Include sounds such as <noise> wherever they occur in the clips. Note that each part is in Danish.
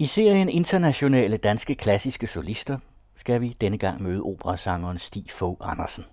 I serien Internationale Danske Klassiske Solister skal vi denne gang møde operasangeren Stig Fogh Andersen.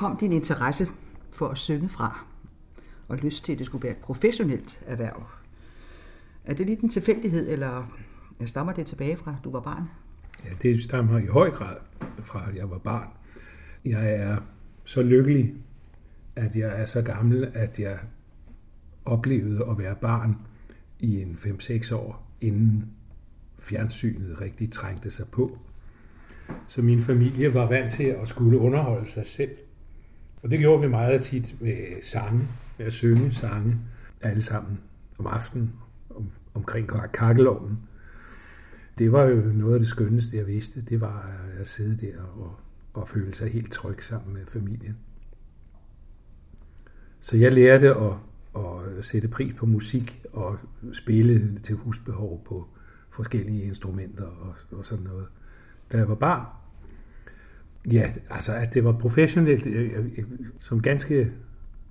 Kom din interesse for at synge fra? Og lyst til, at det skulle være et professionelt erhverv? Er det lidt en tilfældighed, eller stammer det tilbage fra, at du var barn? Ja, det stammer i høj grad fra, at jeg var barn. Jeg er så lykkelig, at jeg er så gammel, at jeg oplevede at være barn i en 5-6 år, inden fjernsynet rigtig trængte sig på. Så min familie var vant til at skulle underholde sig selv. Og det gjorde vi meget tit med sange, med at synge sange, alle sammen om aftenen, om, omkring kakkeloven. Det var jo noget af det skønneste, jeg vidste. Det var at sidde der og, og føle sig helt tryg sammen med familien. Så jeg lærte at, at sætte pris på musik og spille til husbehov på forskellige instrumenter og, og sådan noget, da jeg var barn. Ja, altså at det var professionelt jeg, jeg, som ganske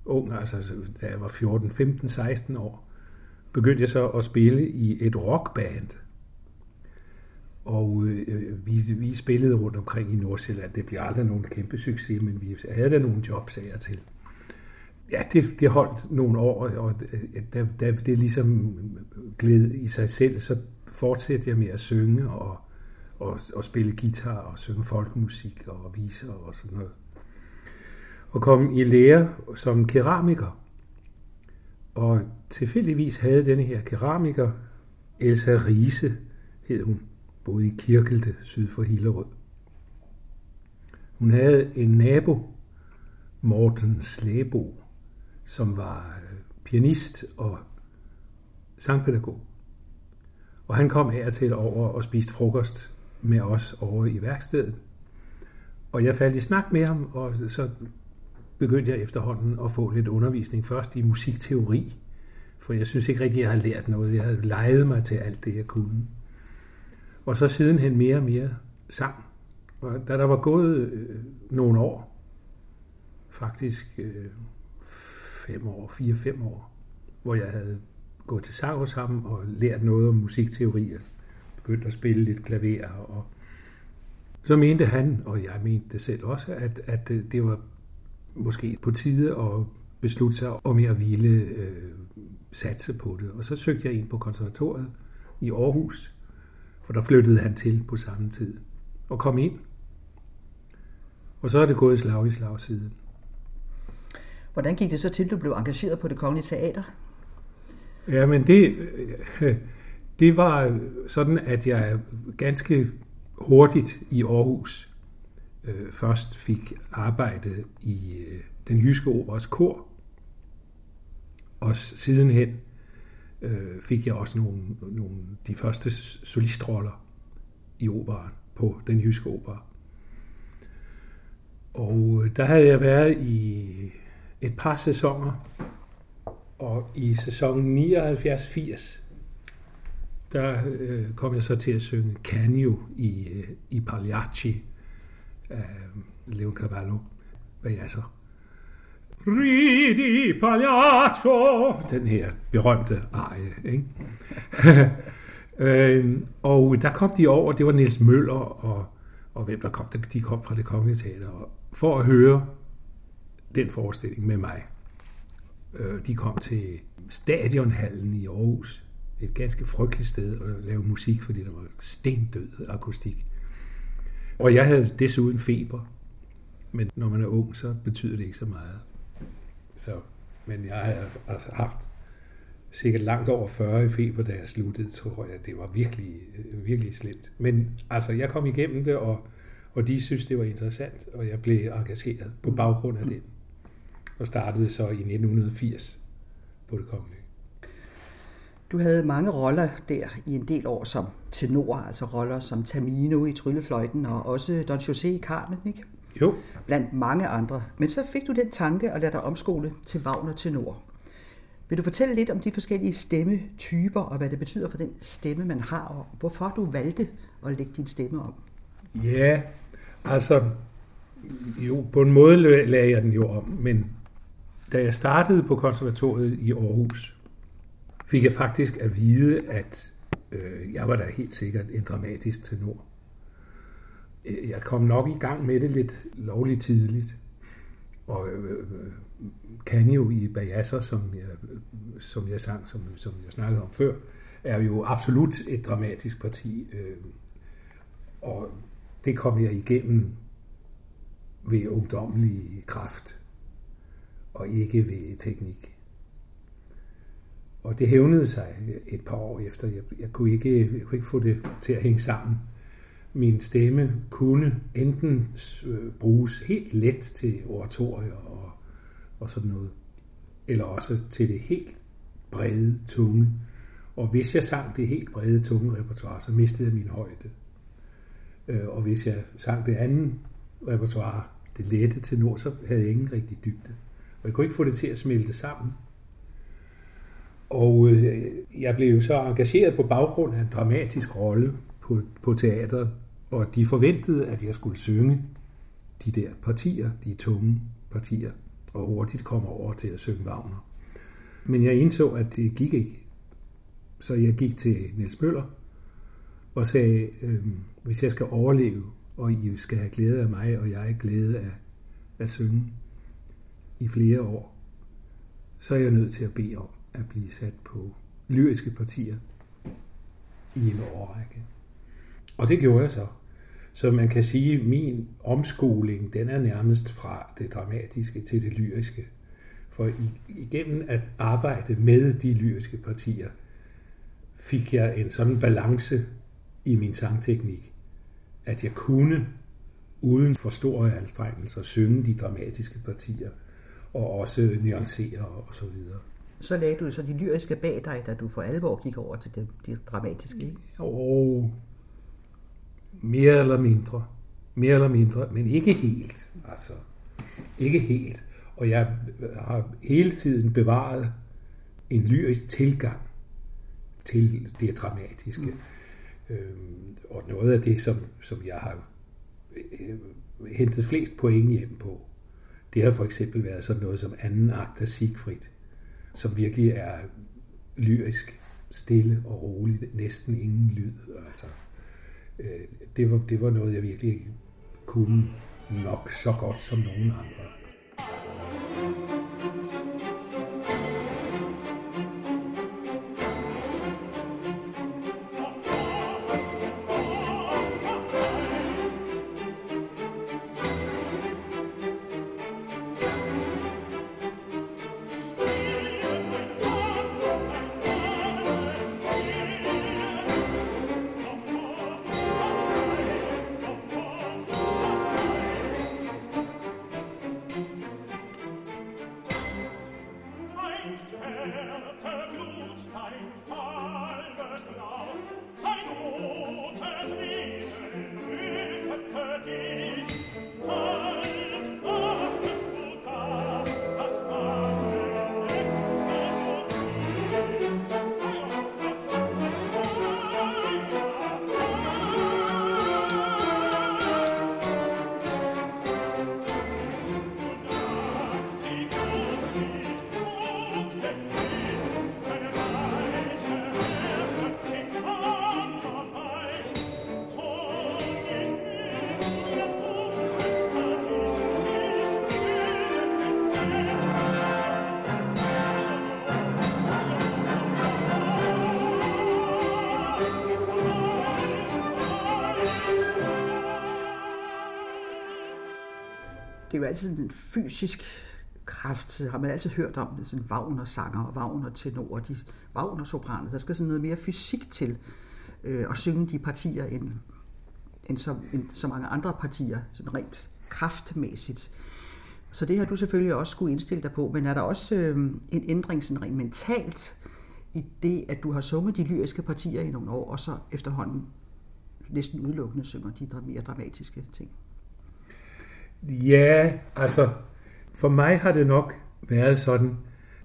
ung, altså da jeg var 14, 15, 16 år, begyndte jeg så at spille i et rockband. Og øh, vi, vi spillede rundt omkring i Nordsjælland. Det blev aldrig nogen kæmpe succes, men vi havde da nogle jobs af til. Ja, det, det holdt nogle år, og øh, da, da det ligesom gled i sig selv, så fortsatte jeg med at synge og og, og spille guitar og synge folkemusik og viser og sådan noget. Og kom i lære som keramiker. Og tilfældigvis havde denne her keramiker, Elsa Riese hed hun, boede i Kirkelte syd for Hillerød. Hun havde en nabo, Morten Slæbo, som var øh, pianist og sangpædagog. Og han kom her til over og spiste frokost med os over i værkstedet. Og jeg faldt i snak med ham, og så begyndte jeg efterhånden at få lidt undervisning. Først i musikteori, for jeg synes ikke rigtig, jeg har lært noget. Jeg havde leget mig til alt det, jeg kunne. Og så sidenhen mere og mere sang. Og da der var gået øh, nogle år, faktisk øh, fem år, fire-fem år, hvor jeg havde gået til sang hos ham og lært noget om musikteori, begyndte at spille lidt klaver, og så mente han, og jeg mente det selv også, at, at det var måske på tide at beslutte sig om jeg ville øh, satse på det. Og så søgte jeg ind på konservatoriet i Aarhus, for der flyttede han til på samme tid, og kom ind. Og så er det gået slag i slag siden. Hvordan gik det så til, du blev engageret på det kongelige teater? Ja, men det, det var sådan, at jeg ganske hurtigt i Aarhus øh, først fik arbejde i øh, den jyske operas kor, og sidenhen øh, fik jeg også nogle, nogle de første solistroller i operen på den jyske opera. Og øh, der havde jeg været i et par sæsoner, og i sæsonen 79-80 der øh, kom jeg så til at synge Canio i, øh, i Pagliacci af Leon Cavallo. Hvad jeg så? Ridi Pagliaccio! Den her berømte arie, ikke? <laughs> øh, og der kom de over, det var Niels Møller og, og hvem der kom, de kom fra det kongelige teater, for at høre den forestilling med mig. Øh, de kom til Stadionhallen i Aarhus, et ganske frygteligt sted at lave musik, fordi der var stendød akustik. Og jeg havde desuden feber, men når man er ung, så betyder det ikke så meget. Så, men jeg har altså haft sikkert langt over 40 i feber, da jeg sluttede, tror jeg. Det var virkelig, øh, virkelig slemt. Men altså, jeg kom igennem det, og, og de synes, det var interessant, og jeg blev engageret på baggrund af det. Og startede så i 1980 på det kongelige. Du havde mange roller der i en del år som tenor, altså roller som Tamino i Tryllefløjten og også Don José i Carmen, ikke? Jo. Blandt mange andre. Men så fik du den tanke at lade dig omskole til Wagner tenor. Vil du fortælle lidt om de forskellige stemmetyper og hvad det betyder for den stemme, man har, og hvorfor du valgte at lægge din stemme om? Ja, altså, jo, på en måde lagde jeg den jo om, men da jeg startede på konservatoriet i Aarhus, fik jeg faktisk at vide, at øh, jeg var da helt sikkert en dramatisk tenor. Øh, jeg kom nok i gang med det lidt lovligt tidligt, og øh, øh kan jo i Bajasser, som jeg, som jeg sang, som, som jeg snakkede om før, er jo absolut et dramatisk parti. Øh, og det kom jeg igennem ved ungdommelig kraft, og ikke ved teknik. Og det hævnede sig et par år efter. Jeg, jeg, kunne ikke, jeg kunne ikke få det til at hænge sammen. Min stemme kunne enten øh, bruges helt let til oratorier og, og sådan noget, eller også til det helt brede tunge. Og hvis jeg sang det helt brede tunge repertoire, så mistede jeg min højde. Øh, og hvis jeg sang det andet repertoire, det lette til nord, så havde jeg ingen rigtig dybde. Og jeg kunne ikke få det til at smelte sammen. Og øh, jeg blev jo så engageret på baggrund af en dramatisk rolle på, på teateret, og de forventede, at jeg skulle synge de der partier, de tunge partier, og hurtigt komme over til at synge Wagner. Men jeg indså, at det gik ikke. Så jeg gik til Niels Møller og sagde, øh, hvis jeg skal overleve, og I skal have glæde af mig, og jeg er glæde af at synge i flere år, så er jeg nødt til at bede om at blive sat på lyriske partier i en årrække. Og det gjorde jeg så. Så man kan sige, at min omskoling, den er nærmest fra det dramatiske til det lyriske. For igennem at arbejde med de lyriske partier, fik jeg en sådan balance i min sangteknik, at jeg kunne, uden for store anstrengelser, synge de dramatiske partier, og også nuancere og så videre. Så lagde du så de lyriske bag dig, da du for alvor gik over til det, det dramatiske, ikke? Og mere eller mindre. Mere eller mindre, men ikke helt. Altså, ikke helt. Og jeg har hele tiden bevaret en lyrisk tilgang til det dramatiske. Mm. Øhm, og noget af det, som, som jeg har øh, hentet flest point hjem på, det har for eksempel været sådan noget som anden akt af Siegfried, som virkelig er lyrisk, stille og roligt, næsten ingen lyd. Altså, øh, det, var, det var noget, jeg virkelig kunne nok så godt som nogen andre. Jo altid en fysisk kraft, har man altid hørt om det, sådan Wagner-sanger og Wagner-tenor, de Wagner-sopraner, der skal sådan noget mere fysik til øh, at synge de partier end, end, så, end så mange andre partier, sådan rent kraftmæssigt. Så det har du selvfølgelig også skulle indstille dig på, men er der også øh, en ændring sådan rent mentalt i det, at du har sunget de lyriske partier i nogle år, og så efterhånden næsten udelukkende synger de mere dramatiske ting? Ja, altså for mig har det nok været sådan,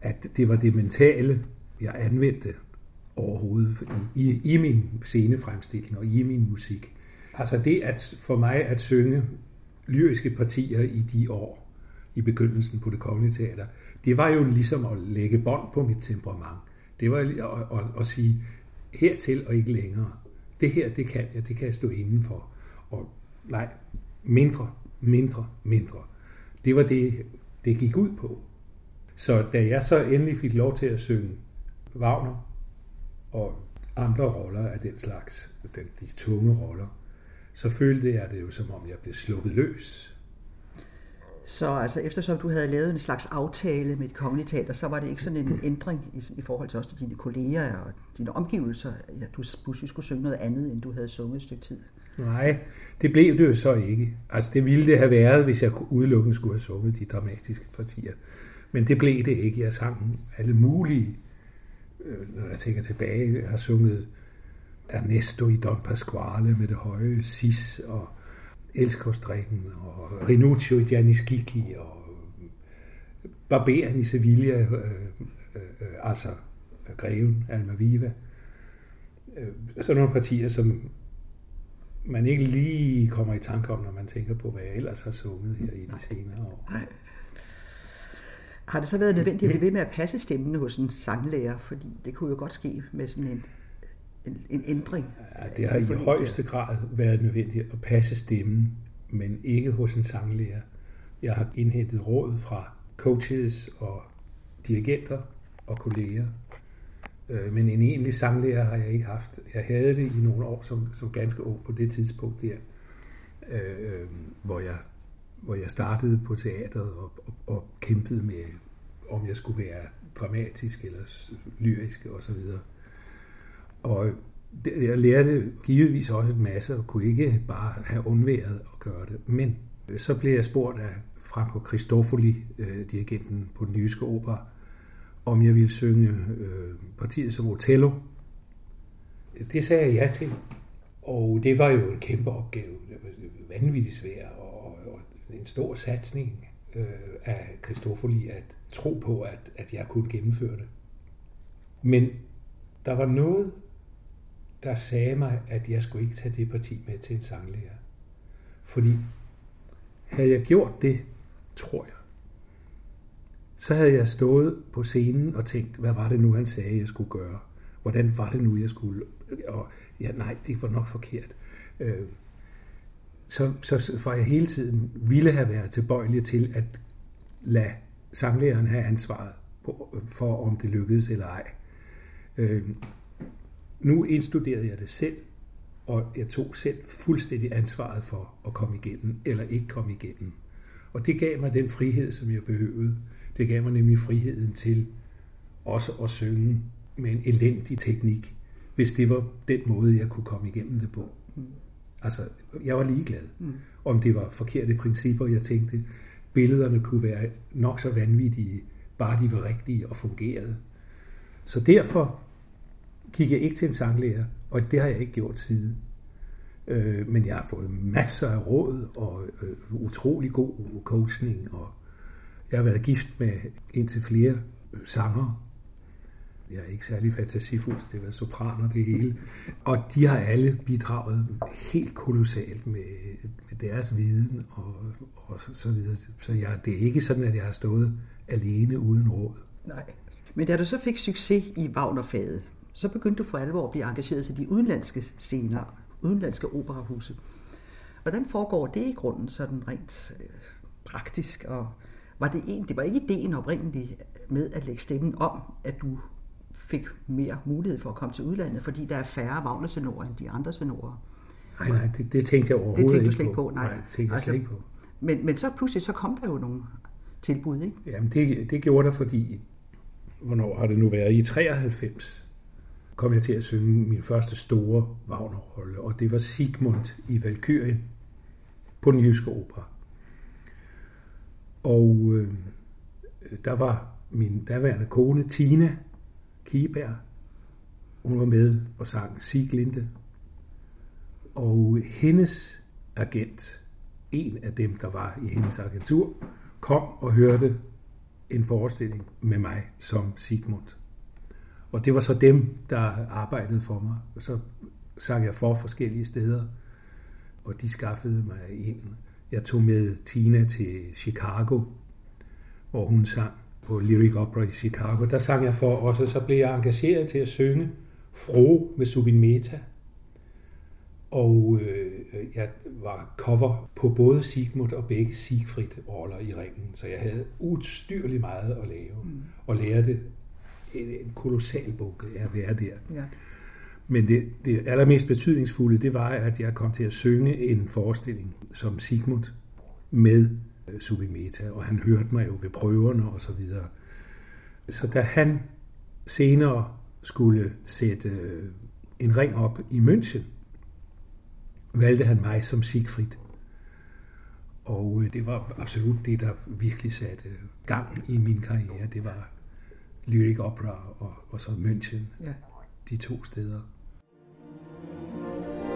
at det var det mentale, jeg anvendte overhovedet i, i min scenefremstilling og i min musik. Altså det at for mig at synge lyriske partier i de år, i begyndelsen på det kongelige teater, det var jo ligesom at lægge bånd på mit temperament. Det var at, at, at sige, hertil og ikke længere. Det her, det kan jeg, det kan jeg stå indenfor. Og nej, mindre, mindre, mindre. Det var det, det gik ud på. Så da jeg så endelig fik lov til at synge Wagner og andre roller af den slags, den, de tunge roller, så følte jeg det jo som om jeg blev sluppet løs. Så altså, eftersom du havde lavet en slags aftale med et kongelige teater, så var det ikke sådan en <clears throat> ændring i, i forhold til også til dine kolleger og dine omgivelser, at du pludselig skulle synge noget andet, end du havde sunget et stykke tid? Nej, det blev det jo så ikke. Altså det ville det have været, hvis jeg udelukkende skulle have sunget de dramatiske partier. Men det blev det ikke. Jeg sang alle mulige, øh, når jeg tænker tilbage, jeg har sunget Ernesto i Don Pasquale med det høje sis og Elskovsdrikken, og Rinuccio i Gianni Schicchi og Barberen i Sevilla, øh, øh, øh, altså Greven, Almaviva. Øh, sådan nogle partier, som man ikke lige kommer i tanke om, når man tænker på, hvad jeg ellers har sunget her i de senere år. Nej. Har det så været nødvendigt at blive ved med at passe stemmen hos en sanglærer? Fordi det kunne jo godt ske med sådan en, en, en ændring. Ja, det har i højeste grad været nødvendigt at passe stemmen, men ikke hos en sanglærer. Jeg har indhentet råd fra coaches og dirigenter og kolleger. Øh, men en egentlig samlærer har jeg ikke haft. Jeg havde det i nogle år som, som ganske ung på det tidspunkt der, øh, hvor, jeg, hvor jeg startede på teatret og, og, og kæmpede med, om jeg skulle være dramatisk eller lyrisk osv. Og, og jeg lærte givetvis også en masse og kunne ikke bare have undværet at gøre det. Men så blev jeg spurgt af Franco Cristofoli, øh, dirigenten på den jyske opera, om jeg ville synge øh, partiet som Otello. Det sagde jeg ja til, og det var jo en kæmpe opgave. Det var vanvittigt svært og, og en stor satsning øh, af Cristofoli at tro på, at, at jeg kunne gennemføre det. Men der var noget, der sagde mig, at jeg skulle ikke tage det parti med til en sanglærer. Fordi havde jeg gjort det, tror jeg, så havde jeg stået på scenen og tænkt, hvad var det nu, han sagde, jeg skulle gøre? Hvordan var det nu, jeg skulle? Og ja, nej, det var nok forkert. Øh, så, så var jeg hele tiden ville have været tilbøjelig til at lade sanglæreren have ansvaret på, for, om det lykkedes eller ej. Øh, nu indstuderede jeg det selv, og jeg tog selv fuldstændig ansvaret for at komme igennem, eller ikke komme igennem. Og det gav mig den frihed, som jeg behøvede. Det gav mig nemlig friheden til også at synge med en elendig teknik, hvis det var den måde, jeg kunne komme igennem det på. Mm. Altså, jeg var ligeglad. Mm. Om det var forkerte principper, jeg tænkte, billederne kunne være nok så vanvittige, bare de var rigtige og fungerede. Så derfor gik jeg ikke til en sanglærer, og det har jeg ikke gjort siden. Øh, men jeg har fået masser af råd og øh, utrolig god coaching, og jeg har været gift med indtil flere sanger. Jeg er ikke særlig fantasifuld, det har været sopraner det hele. Og de har alle bidraget helt kolossalt med, med deres viden og, og så, så videre. Så jeg, det er ikke sådan, at jeg har stået alene uden råd. Nej. Men da du så fik succes i Wagnerfaget, så begyndte du for alvor at blive engageret til de udenlandske scener, udenlandske operahuse. Hvordan foregår det i grunden sådan rent øh, praktisk? Og var det, en, det var ikke ideen oprindeligt med at lægge stemmen om, at du fik mere mulighed for at komme til udlandet, fordi der er færre Wagner-tenorer end de andre tenorer. Nej, nej, det, det tænkte jeg overhovedet det tænkte du slet ikke på. Nej, nej det tænkte jeg altså, slet ikke på. Men, men så pludselig så kom der jo nogle tilbud, ikke? Jamen det, det gjorde der, fordi, hvornår har det nu været? I 93 kom jeg til at synge min første store Wagner-rolle, og det var Sigmund i Valkyrie på den jyske opera. Og øh, der var min daværende kone, Tina Kieberg, hun var med og sang Siglinde. Og hendes agent, en af dem, der var i hendes agentur, kom og hørte en forestilling med mig som Sigmund. Og det var så dem, der arbejdede for mig. Og så sang jeg for forskellige steder, og de skaffede mig ind. Jeg tog med Tina til Chicago, hvor hun sang på Lyric Opera i Chicago. Der sang jeg for også, og så blev jeg engageret til at synge Fro med Subin Meta. Og øh, jeg var cover på både Sigmund og begge Siegfried roller i ringen, så jeg havde udstyrligt meget at lave, mm. og lærte en, en kolossal bog af at være der. Ja. Men det, det allermest betydningsfulde, det var, at jeg kom til at synge en forestilling som Sigmund med øh, Subimeta, og han hørte mig jo ved prøverne og så videre. Så da han senere skulle sætte øh, en ring op i München, valgte han mig som Siegfried. Og øh, det var absolut det, der virkelig satte gang i min karriere. Det var Lyric Opera og, og så München. Ja. De to steder. あ!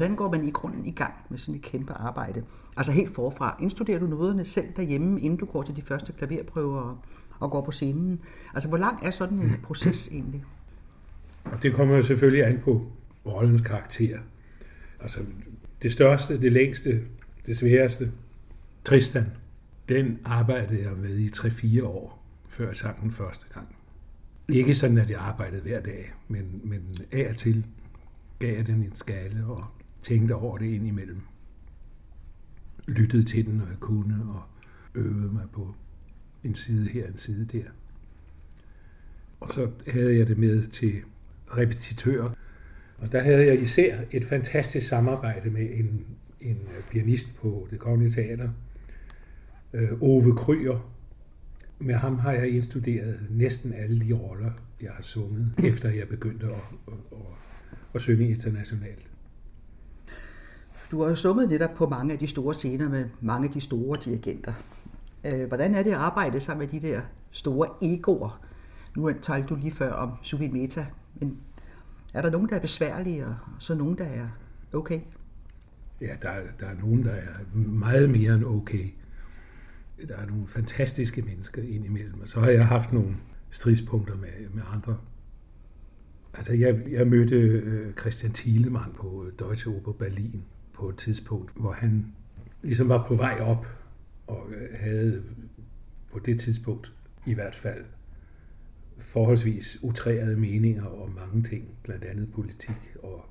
Hvordan går man i grunden i gang med sådan et kæmpe arbejde? Altså helt forfra. Indstuderer du noderne selv derhjemme, inden du går til de første klaverprøver og, går på scenen? Altså hvor lang er sådan en proces egentlig? Og det kommer jo selvfølgelig an på rollens karakter. Altså det største, det længste, det sværeste, Tristan, den arbejdede jeg med i 3-4 år, før jeg sang den første gang. Ikke sådan, at jeg arbejdede hver dag, men, men af og til gav jeg den en skale og tænkte over det indimellem. Lyttede til den, når jeg kunne, og øvede mig på en side her, en side der. Og så havde jeg det med til repetitører. Og der havde jeg især et fantastisk samarbejde med en, en pianist på det kongelige teater, øh, Ove Kryer. Med ham har jeg indstuderet næsten alle de roller, jeg har sunget, efter jeg begyndte at, at, at, at synge internationalt. Du har jo summet netop på mange af de store scener med mange af de store dirigenter. Øh, hvordan er det at arbejde sammen med de der store egoer? Nu talte du lige før om Suvin Meta, men Er der nogen, der er besværlige, og så nogen, der er okay? Ja, der, der er nogen, der er meget mere end okay. Der er nogle fantastiske mennesker indimellem, og så har jeg haft nogle stridspunkter med, med andre. Altså, jeg, jeg mødte øh, Christian Thielemann på øh, Deutsche Oper Berlin på et tidspunkt, hvor han ligesom var på vej op og øh, havde på det tidspunkt i hvert fald forholdsvis utrærede meninger om mange ting, blandt andet politik, og,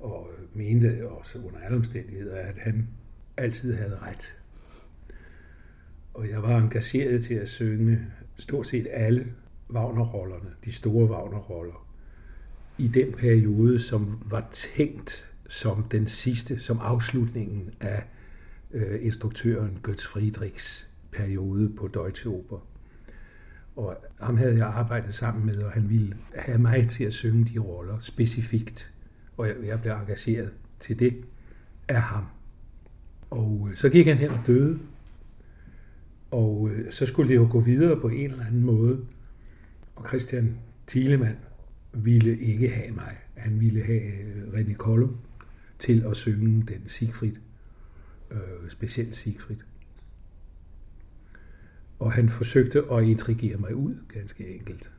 og mente også under alle omstændigheder, at han altid havde ret. Og jeg var engageret til at synge stort set alle Wagner-rollerne, de store Wagner-roller, i den periode, som var tænkt som den sidste, som afslutningen af øh, instruktøren Götz Friedrichs periode på Deutsche Oper. Og ham havde jeg arbejdet sammen med, og han ville have mig til at synge de roller specifikt. Og jeg, jeg blev engageret til det af ham. Og øh, så gik han hen og døde. Og øh, så skulle det jo gå videre på en eller anden måde. Og Christian Thielemann ville ikke have mig. Han ville have øh, René Kollum til at synge den Siegfried. Øh, specielt Siegfried. Og han forsøgte at intrigere mig ud, ganske enkelt.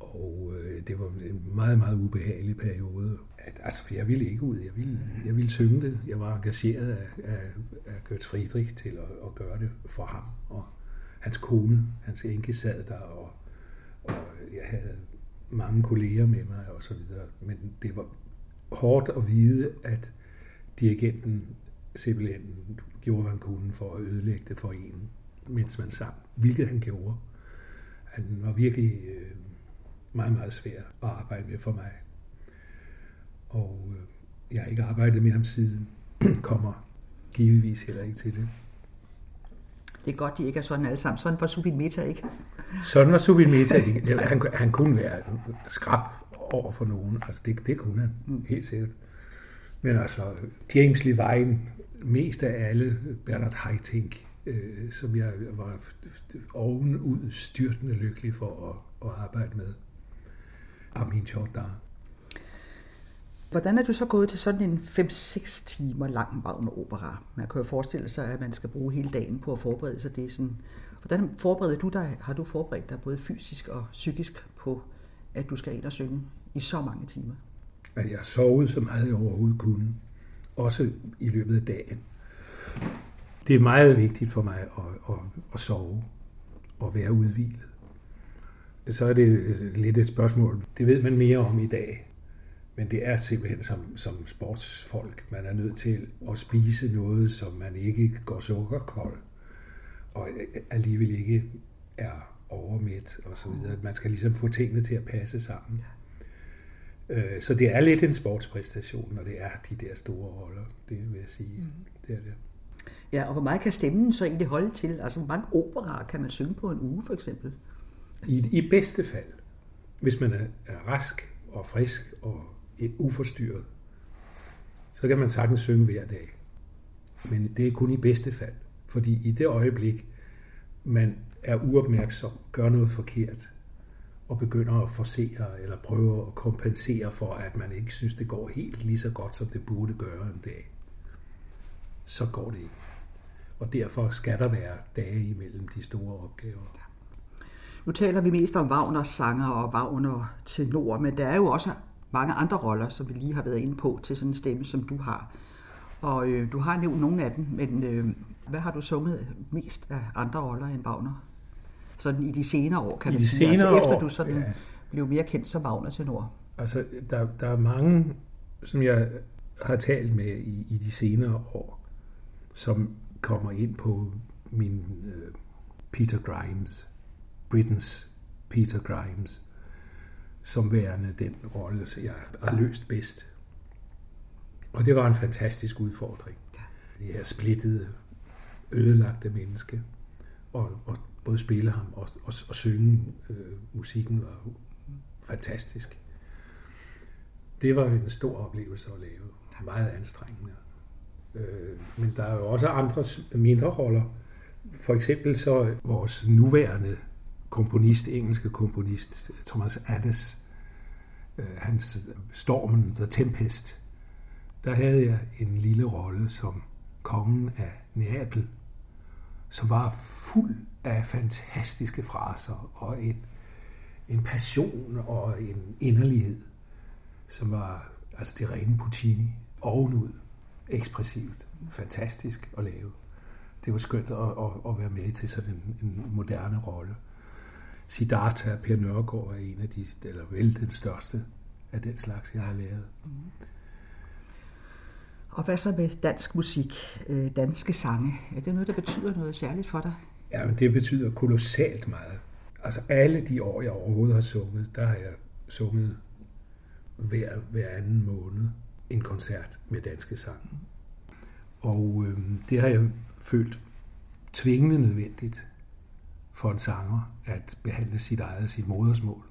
Og øh, det var en meget, meget ubehagelig periode. At, altså, for jeg ville ikke ud. Jeg ville, jeg ville synge det. Jeg var engageret af, af, af Götz Friedrich til at, at gøre det for ham. Og hans kone, hans enke sad der, og, og jeg havde mange kolleger med mig og så videre. Men det var hårdt at vide, at dirigenten simpelthen gjorde, hvad han kunne for at ødelægge det for en mens man sang, hvilket han gjorde. Han var virkelig øh, meget, meget svær at arbejde med for mig. Og øh, jeg har ikke arbejdet med ham siden, <clears throat> kommer givetvis heller ikke til det. Det er godt, de ikke er sådan alle sammen. Sådan var Subin Meta ikke. Sådan var Subin Meta ikke. Han, han kunne være skrab over for nogen. Altså det, det kunne han, mm. helt sikkert. Men altså, James Levine, mest af alle, Bernard Haitink, øh, som jeg var ovenud styrtende lykkelig for at, at arbejde med. Armin Jordan. Hvordan er du så gået til sådan en 5-6 timer lang Wagner-opera? Man kan jo forestille sig, at man skal bruge hele dagen på at forberede sig. Det er sådan, hvordan forbereder du dig? Har du forberedt dig både fysisk og psykisk på, at du skal ind og synge i så mange timer? At jeg sovede så meget jeg overhovedet kunne. Også i løbet af dagen det er meget vigtigt for mig at, at, at sove og være udvilet. Så er det lidt et spørgsmål. Det ved man mere om i dag. Men det er simpelthen som, som sportsfolk, man er nødt til at spise noget, som man ikke går sukkerkold, og alligevel ikke er overmæt og så videre. Man skal ligesom få tingene til at passe sammen. Øh, så det er lidt en sportspræstation, når det er de der store roller, det vil jeg sige. Mm. Det er det. Ja, og hvor meget kan stemmen så egentlig holde til? Altså, hvor mange operaer kan man synge på en uge, for eksempel? I, i bedste fald, hvis man er, er rask og frisk og uforstyrret, så kan man sagtens synge hver dag. Men det er kun i bedste fald. Fordi i det øjeblik, man er uopmærksom, gør noget forkert, og begynder at forsere eller prøve at kompensere for, at man ikke synes, det går helt lige så godt, som det burde gøre en dag, så går det ikke. Og derfor skal der være dage imellem de store opgaver. Nu taler vi mest om Wagners sanger og Wagner tenor, men der er jo også mange andre roller, som vi lige har været inde på, til sådan en stemme, som du har. Og øh, du har nævnt nogle af dem, men øh, hvad har du sunget mest af andre roller end Wagner? Sådan i de senere år, kan man sige. Altså efter år, du sådan ja. blev mere kendt som Wagner tenor. Altså, der, der er mange, som jeg har talt med i, i de senere år, som kommer ind på min uh, Peter Grimes, Britens Peter Grimes, som værende den rolle, jeg har løst bedst. Og det var en fantastisk udfordring. Det her splittede, ødelagte menneske, og, og både spille ham og, og, og synge øh, musikken var fantastisk. Det var en stor oplevelse at lave. Meget anstrengende. Øh, men der er jo også andre mindre roller. For eksempel så vores nuværende komponist, engelske komponist, øh, Thomas Addes, øh, hans øh, Stormen, The Tempest, der havde jeg en lille rolle som kongen af Neapel, som var fuld af fantastiske fraser og en, en passion og en inderlighed, som var altså det rene Puccini ovenud, ekspressivt, fantastisk at lave. Det var skønt at, at, at være med til sådan en, en moderne rolle. Siddhartha Per Nørgaard er en af de, eller vel den største af den slags, jeg har lavet. Mm. Og hvad så med dansk musik, øh, danske sange? Er det noget, der betyder noget særligt for dig? Ja, men det betyder kolossalt meget. Altså alle de år, jeg overhovedet har sunget, der har jeg sunget hver, hver anden måned en koncert med danske sange. Og øh, det har jeg følt tvingende nødvendigt for en sanger at behandle sit eget, sit modersmål.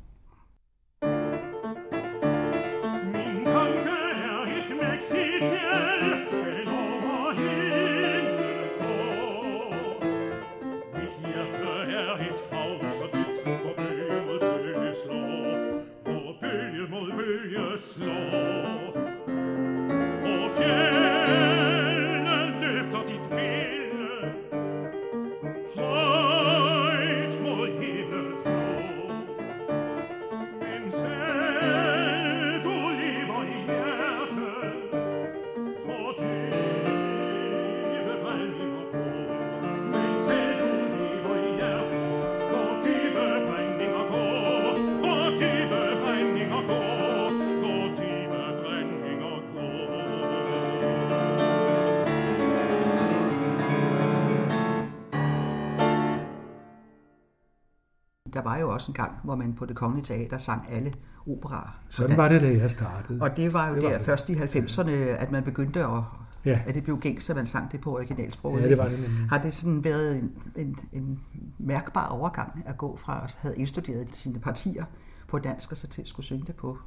På det kongelige teater sang alle operaer. Sådan var det, da jeg startede. Og det var jo det var der det. først i 90'erne, at man begyndte at, ja. at det blev gængs, at man sang det på originalsproget. Ja, det var det nemlig. Har det sådan været en, en, en mærkbar overgang at gå fra at have indstuderet sine partier på dansk, og så til at skulle synge det på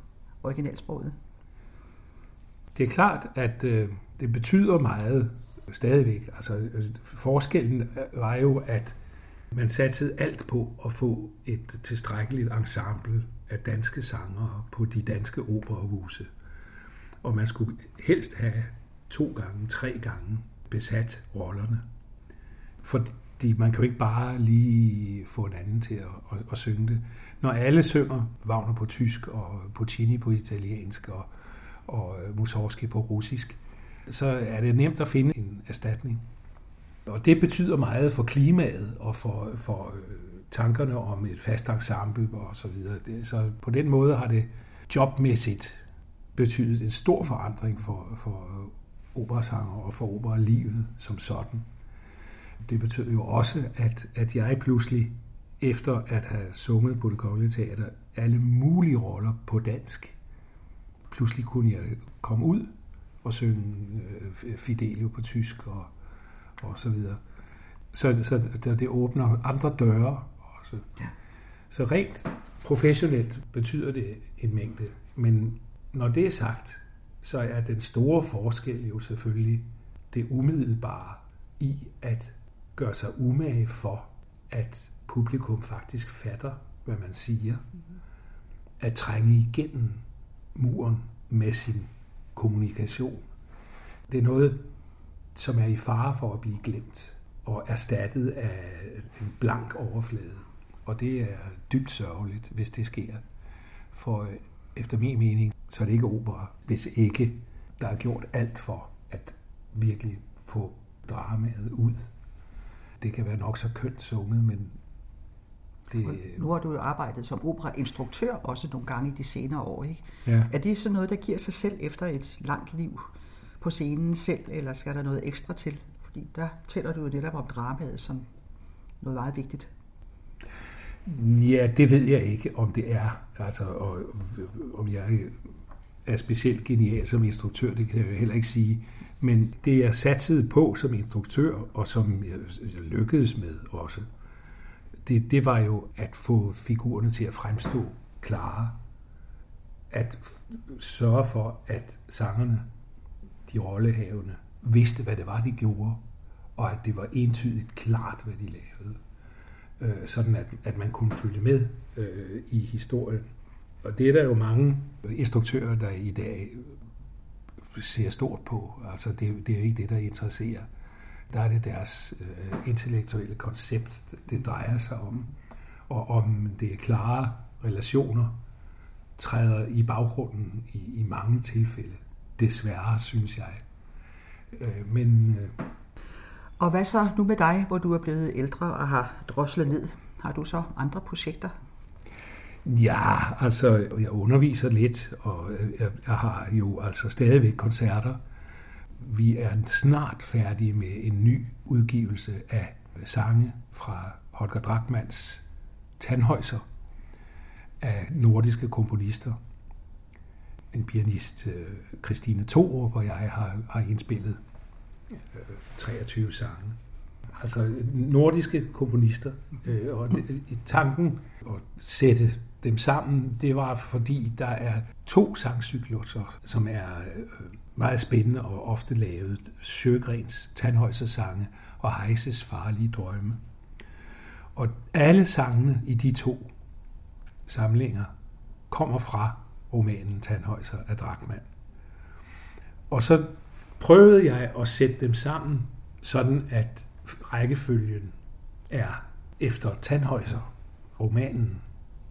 originalsproget? Det er klart, at øh, det betyder meget stadigvæk. Altså, øh, forskellen var jo, at man satsede alt på at få et tilstrækkeligt ensemble af danske sangere på de danske operahuse. Og man skulle helst have to gange, tre gange besat rollerne. Fordi man kan jo ikke bare lige få en anden til at, at, at synge det. Når alle synger Wagner på tysk og Puccini på italiensk og, og Mussorgsky på russisk, så er det nemt at finde en erstatning. Og det betyder meget for klimaet og for, for øh, tankerne om et fast ensemble og så videre. Det, så på den måde har det jobmæssigt betydet en stor forandring for, for operasanger og for operalivet som sådan. Det betød jo også, at, at jeg pludselig, efter at have sunget på det kongelige teater, alle mulige roller på dansk, pludselig kunne jeg komme ud og synge øh, Fidelio på tysk og og så videre. Så, så det åbner andre døre også. Ja. Så rent professionelt betyder det en mængde. Men når det er sagt, så er den store forskel jo selvfølgelig det umiddelbare i at gøre sig umage for, at publikum faktisk fatter, hvad man siger. Mm-hmm. At trænge igennem muren med sin kommunikation. Det er noget, som er i fare for at blive glemt og erstattet af en blank overflade. Og det er dybt sørgeligt, hvis det sker. For øh, efter min mening, så er det ikke opera, hvis ikke der er gjort alt for at virkelig få dramaet ud. Det kan være nok så kønt sunget, men det... Nu har du jo arbejdet som operainstruktør også nogle gange i de senere år, ikke? Ja. Er det sådan noget, der giver sig selv efter et langt liv? På scenen selv, eller skal der noget ekstra til? Fordi der tæller du jo netop om dramaet som noget meget vigtigt. Ja, det ved jeg ikke, om det er. Altså, og, om jeg er specielt genial som instruktør, det kan jeg heller ikke sige. Men det jeg satsede på som instruktør, og som jeg lykkedes med også, det, det var jo at få figurerne til at fremstå klare. At sørge for, at sangerne de rollehavende, vidste, hvad det var, de gjorde, og at det var entydigt klart, hvad de lavede. Øh, sådan at, at man kunne følge med øh, i historien. Og det er der jo mange instruktører, der i dag ser stort på. Altså det, det er jo ikke det, der interesserer. Der er det deres øh, intellektuelle koncept, det drejer sig om. Og om det er klare relationer, træder i baggrunden i, i mange tilfælde. Desværre, synes jeg. Øh, men... Øh, og hvad så nu med dig, hvor du er blevet ældre og har droslet ned? Har du så andre projekter? Ja, altså jeg underviser lidt, og jeg, jeg har jo altså stadigvæk koncerter. Vi er snart færdige med en ny udgivelse af sange fra Holger Drachmanns Tandhøjser af nordiske komponister. En pianist, øh, Christine Thorup, og jeg har, har indspillet øh, 23 sange. Altså nordiske komponister. Øh, og tanken at sætte dem sammen, det var fordi, der er to sangcykluser, som er meget spændende og ofte lavet. Sjøgrens Tandhøjsersange og Heises Farlige Drømme. Og alle sangene i de to samlinger kommer fra romanen Tandhøjser af Drachmann. Og så prøvede jeg at sætte dem sammen, sådan at rækkefølgen er efter Tandhøjser, romanen,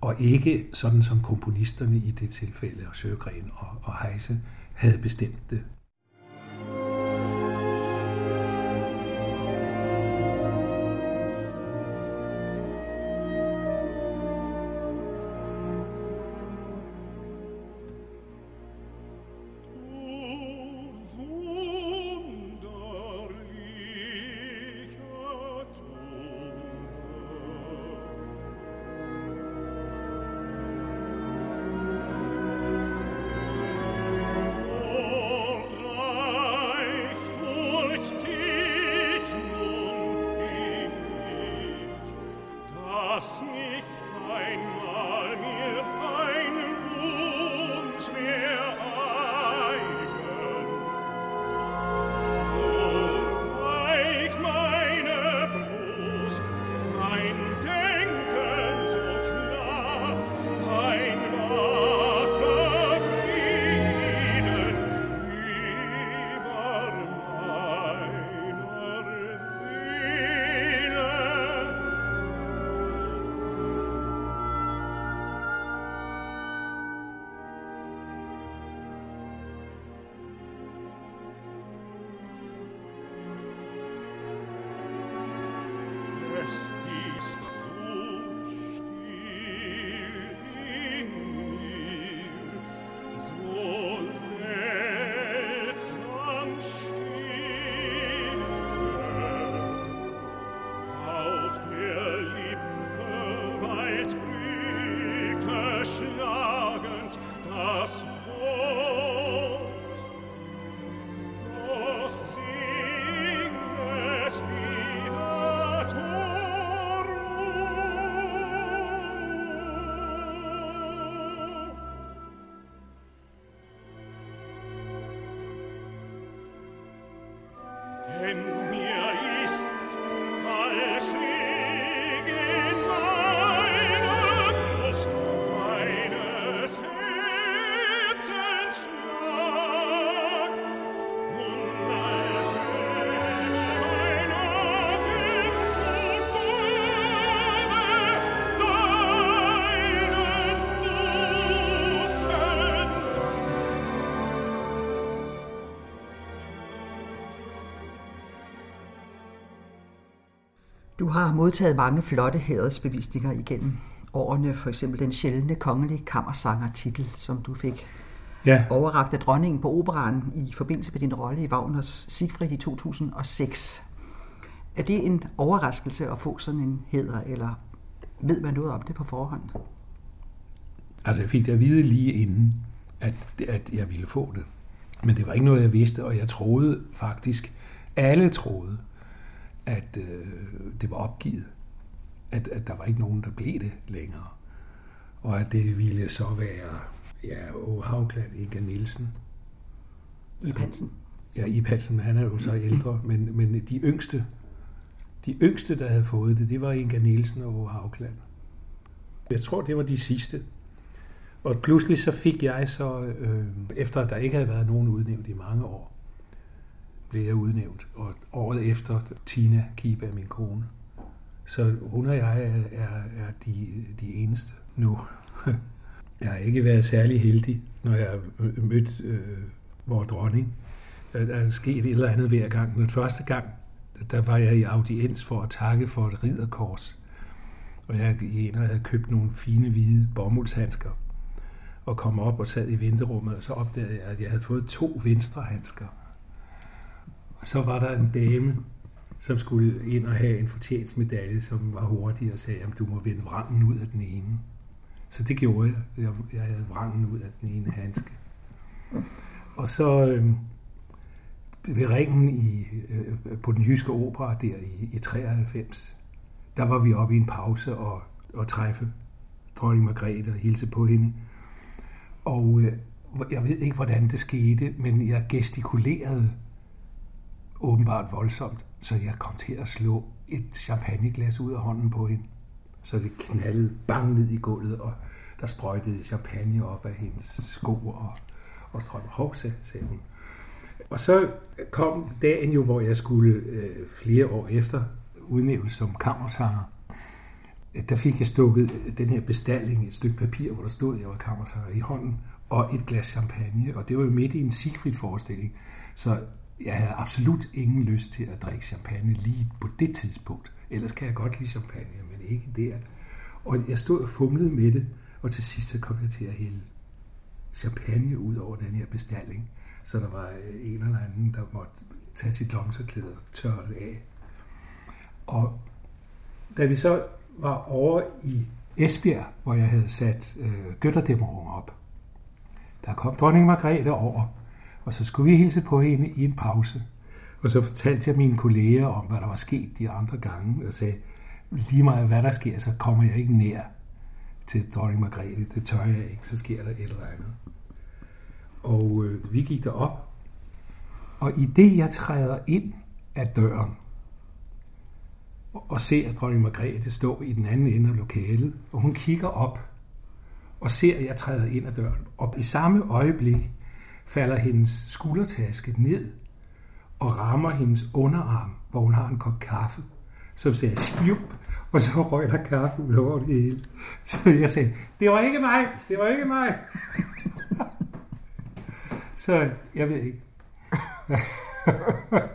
og ikke sådan som komponisterne i det tilfælde, og Sjøgren og, og Heise, havde bestemt det. Du har modtaget mange flotte hædersbevisninger igennem årene, for eksempel den sjældne kongelige kammersanger-titel, som du fik ja. overragt af dronningen på operan i forbindelse med din rolle i Wagners Siegfried i 2006. Er det en overraskelse at få sådan en heder, eller ved man noget om det på forhånd? Altså, jeg fik det at vide lige inden, at, at jeg ville få det. Men det var ikke noget, jeg vidste, og jeg troede faktisk, alle troede, at øh, det var opgivet. At, at der var ikke nogen, der blev det længere. Og at det ville så være ja, Åge Havkland, Inga Nielsen. I Hansen. Ja, i Hansen, han er jo så ældre, men, men de yngste, de yngste, der havde fået det, det var Inga Nielsen og Åge. Jeg tror, det var de sidste. Og pludselig så fik jeg så, øh, efter at der ikke havde været nogen udnævnt i mange år, blev jeg udnævnt. Og året efter, Tina Kiba, min kone. Så hun og jeg er, er, er de, de eneste nu. <laughs> Jeg har ikke været særlig heldig, når jeg har mødt øh, vores dronning. Der er sket et eller andet hver gang. Den første gang, der var jeg i audiens for at takke for et ridderkors. Og jeg i og havde købt nogle fine hvide bomuldshandsker og kom op og sad i venterummet, og så opdagede jeg, at jeg havde fået to venstre handsker. Så var der en dame, som skulle ind og have en fortjensmedalje, som var hurtig og sagde, at du må vende vrangen ud af den ene. Så det gjorde jeg. Jeg, jeg havde vrangen ud af den ene handske. Og så øh, ved ringen i, øh, på den jyske opera der i, i 93, der var vi oppe i en pause og, og træffe dronning Margrethe og hilse på hende. Og øh, jeg ved ikke, hvordan det skete, men jeg gestikulerede åbenbart voldsomt, så jeg kom til at slå et champagneglas ud af hånden på hende. Så det knaldede bang ned i gulvet, og der sprøjtede champagne op af hendes sko og, og strøm. Hov, sagde hun. Og så kom dagen jo, hvor jeg skulle øh, flere år efter udnævnes som kammersanger. Der fik jeg stukket øh, den her bestilling, et stykke papir, hvor der stod, at jeg var kammersanger i hånden, og et glas champagne. Og det var jo midt i en Siegfried-forestilling. Så jeg havde absolut ingen lyst til at drikke champagne lige på det tidspunkt. Ellers kan jeg godt lide champagne, men ikke der. Og jeg stod og fumlede med det, og til sidst så kom jeg til at hælde champagne ud over den her bestilling. Så der var øh, en eller anden, der måtte tage sit lomserklæde og tørre det af. Og da vi så var over i Esbjerg, hvor jeg havde sat øh, Gøtterdæmmerung op, der kom dronning Margrethe over, og så skulle vi hilse på hende i en pause. Og så fortalte jeg mine kolleger om, hvad der var sket de andre gange, og sagde, lige meget hvad der sker, så kommer jeg ikke nær til dronning Margrethe. Det tør jeg ikke, så sker der et eller andet. Og øh, vi gik derop, og i det jeg træder ind af døren, og ser dronning Margrethe stå i den anden ende af lokalet, og hun kigger op og ser, at jeg træder ind ad døren. Og i samme øjeblik falder hendes skuldertaske ned og rammer hendes underarm, hvor hun har en kop kaffe, som sagde spjup, og så røg der kaffe ud over det hele. Så jeg sagde, det var ikke mig, det var ikke mig. <laughs> så jeg ved ikke. <laughs>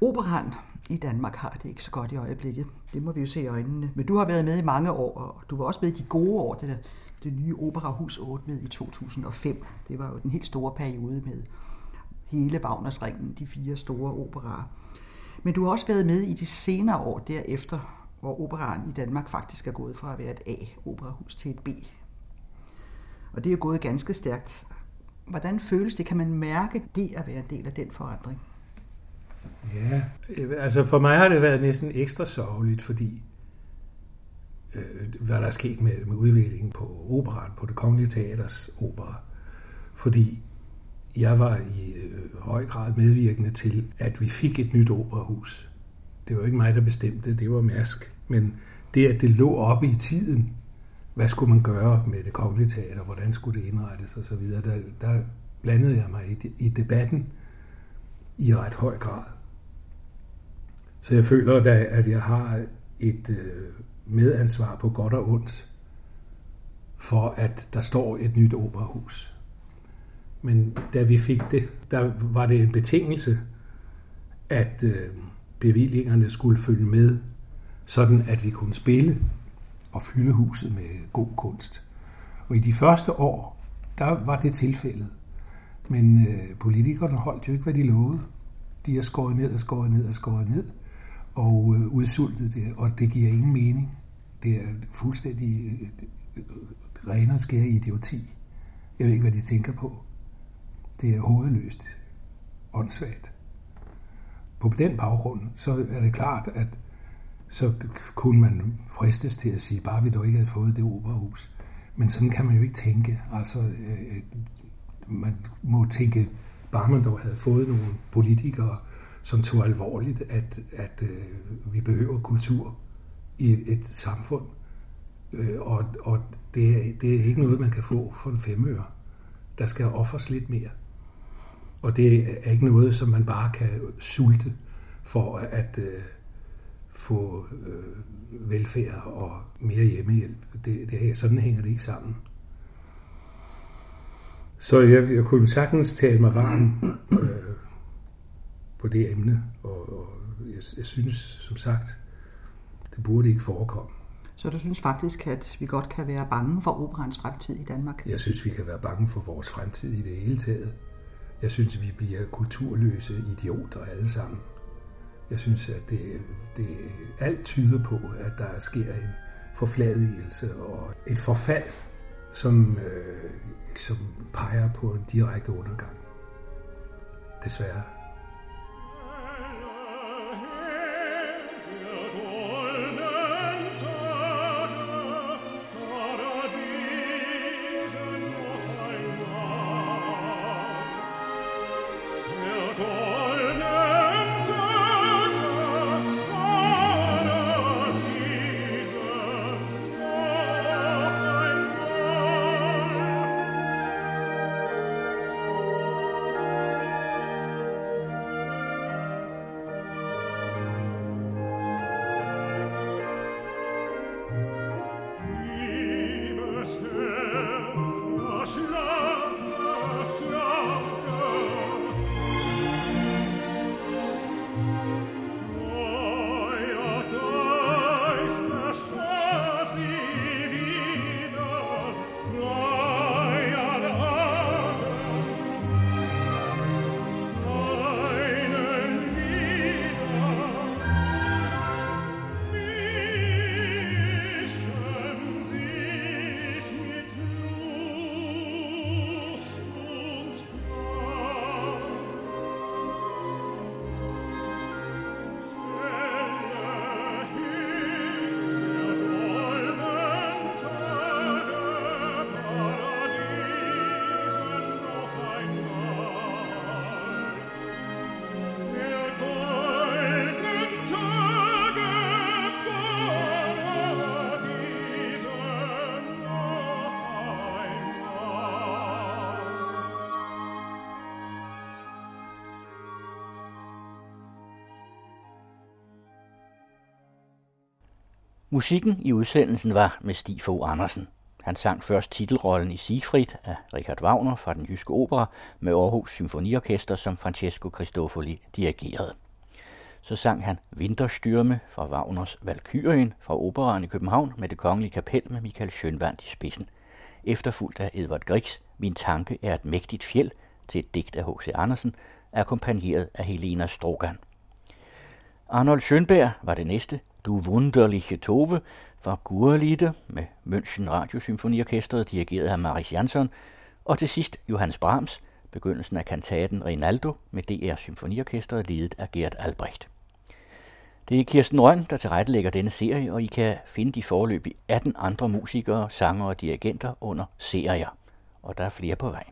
Operan i Danmark har det ikke så godt i øjeblikket. Det må vi jo se i øjnene. Men du har været med i mange år, og du var også med i de gode år, det, der, det nye Operahus åbnede i 2005. Det var jo den helt store periode med hele Wagnersringen, de fire store operaer. Men du har også været med i de senere år derefter, hvor operaren i Danmark faktisk er gået fra at være et A-operahus til et B. Og det er gået ganske stærkt. Hvordan føles det? Kan man mærke det at være en del af den forandring? Ja, altså for mig har det været næsten ekstra sørgeligt, fordi øh, hvad der er sket med, med udviklingen på operan, på det kongelige teaters opera. Fordi jeg var i øh, høj grad medvirkende til, at vi fik et nyt operahus. Det var ikke mig, der bestemte, det var Mærsk. Men det, at det lå oppe i tiden, hvad skulle man gøre med det kongelige teater, hvordan skulle det indrettes osv., der, der blandede jeg mig i, i debatten i ret høj grad. Så jeg føler da, at jeg har et øh, medansvar på godt og ondt for, at der står et nyt operahus. Men da vi fik det, der var det en betingelse, at øh, bevillingerne skulle følge med, sådan at vi kunne spille og fylde huset med god kunst. Og i de første år, der var det tilfældet. Men øh, politikerne holdt jo ikke, hvad de lovede. De har skåret ned og skåret ned og skåret ned og øh, udsultet det, og det giver ingen mening. Det er fuldstændig øh, ren og skær idioti. Jeg ved ikke, hvad de tænker på. Det er hovedløst. Åndssvagt. På den baggrund, så er det klart, at så kunne man fristes til at sige, bare vi dog ikke havde fået det operahus. Men sådan kan man jo ikke tænke. Altså, øh, øh man må tænke, bare man dog havde fået nogle politikere, som tog alvorligt, at, at øh, vi behøver kultur i et, et samfund. Øh, og og det, er, det er ikke noget, man kan få for en femøre. Der skal offers lidt mere. Og det er ikke noget, som man bare kan sulte for at øh, få øh, velfærd og mere hjemmehjælp. Det, det, sådan hænger det ikke sammen. Så jeg, jeg kunne sagtens tale mig varm øh, på det emne, og, og jeg, jeg synes, som sagt, det burde ikke forekomme. Så du synes faktisk, at vi godt kan være bange for operans fremtid i Danmark? Jeg synes, vi kan være bange for vores fremtid i det hele taget. Jeg synes, vi bliver kulturløse idioter alle sammen. Jeg synes, at det, det alt tyder på, at der sker en forfladigelse og et forfald, som, øh, som peger på en direkte undergang. Desværre. Musikken i udsendelsen var med Stig Fogh Andersen. Han sang først titelrollen i Siegfried af Richard Wagner fra den jyske opera med Aarhus Symfoniorkester, som Francesco Cristofoli dirigerede. Så sang han Vinterstyrme fra Wagners Valkyrien fra Operaen i København med det kongelige kapel med Michael Schönwand i spidsen. Efterfulgt af Edvard Griegs Min tanke er et mægtigt fjeld til et digt af H.C. Andersen, akkompagneret af Helena Strogan. Arnold Schönberg var det næste, Du wunderliche Tove fra Gurlitte med München Radiosymfoniorkestret dirigeret af Maris Jansson, og til sidst Johannes Brahms, begyndelsen af kantaten Rinaldo med DR Symfoniorkestret ledet af Gert Albrecht. Det er Kirsten Røn, der tilrettelægger denne serie, og I kan finde de forløb i 18 andre musikere, sangere og dirigenter under serier. Og der er flere på vej.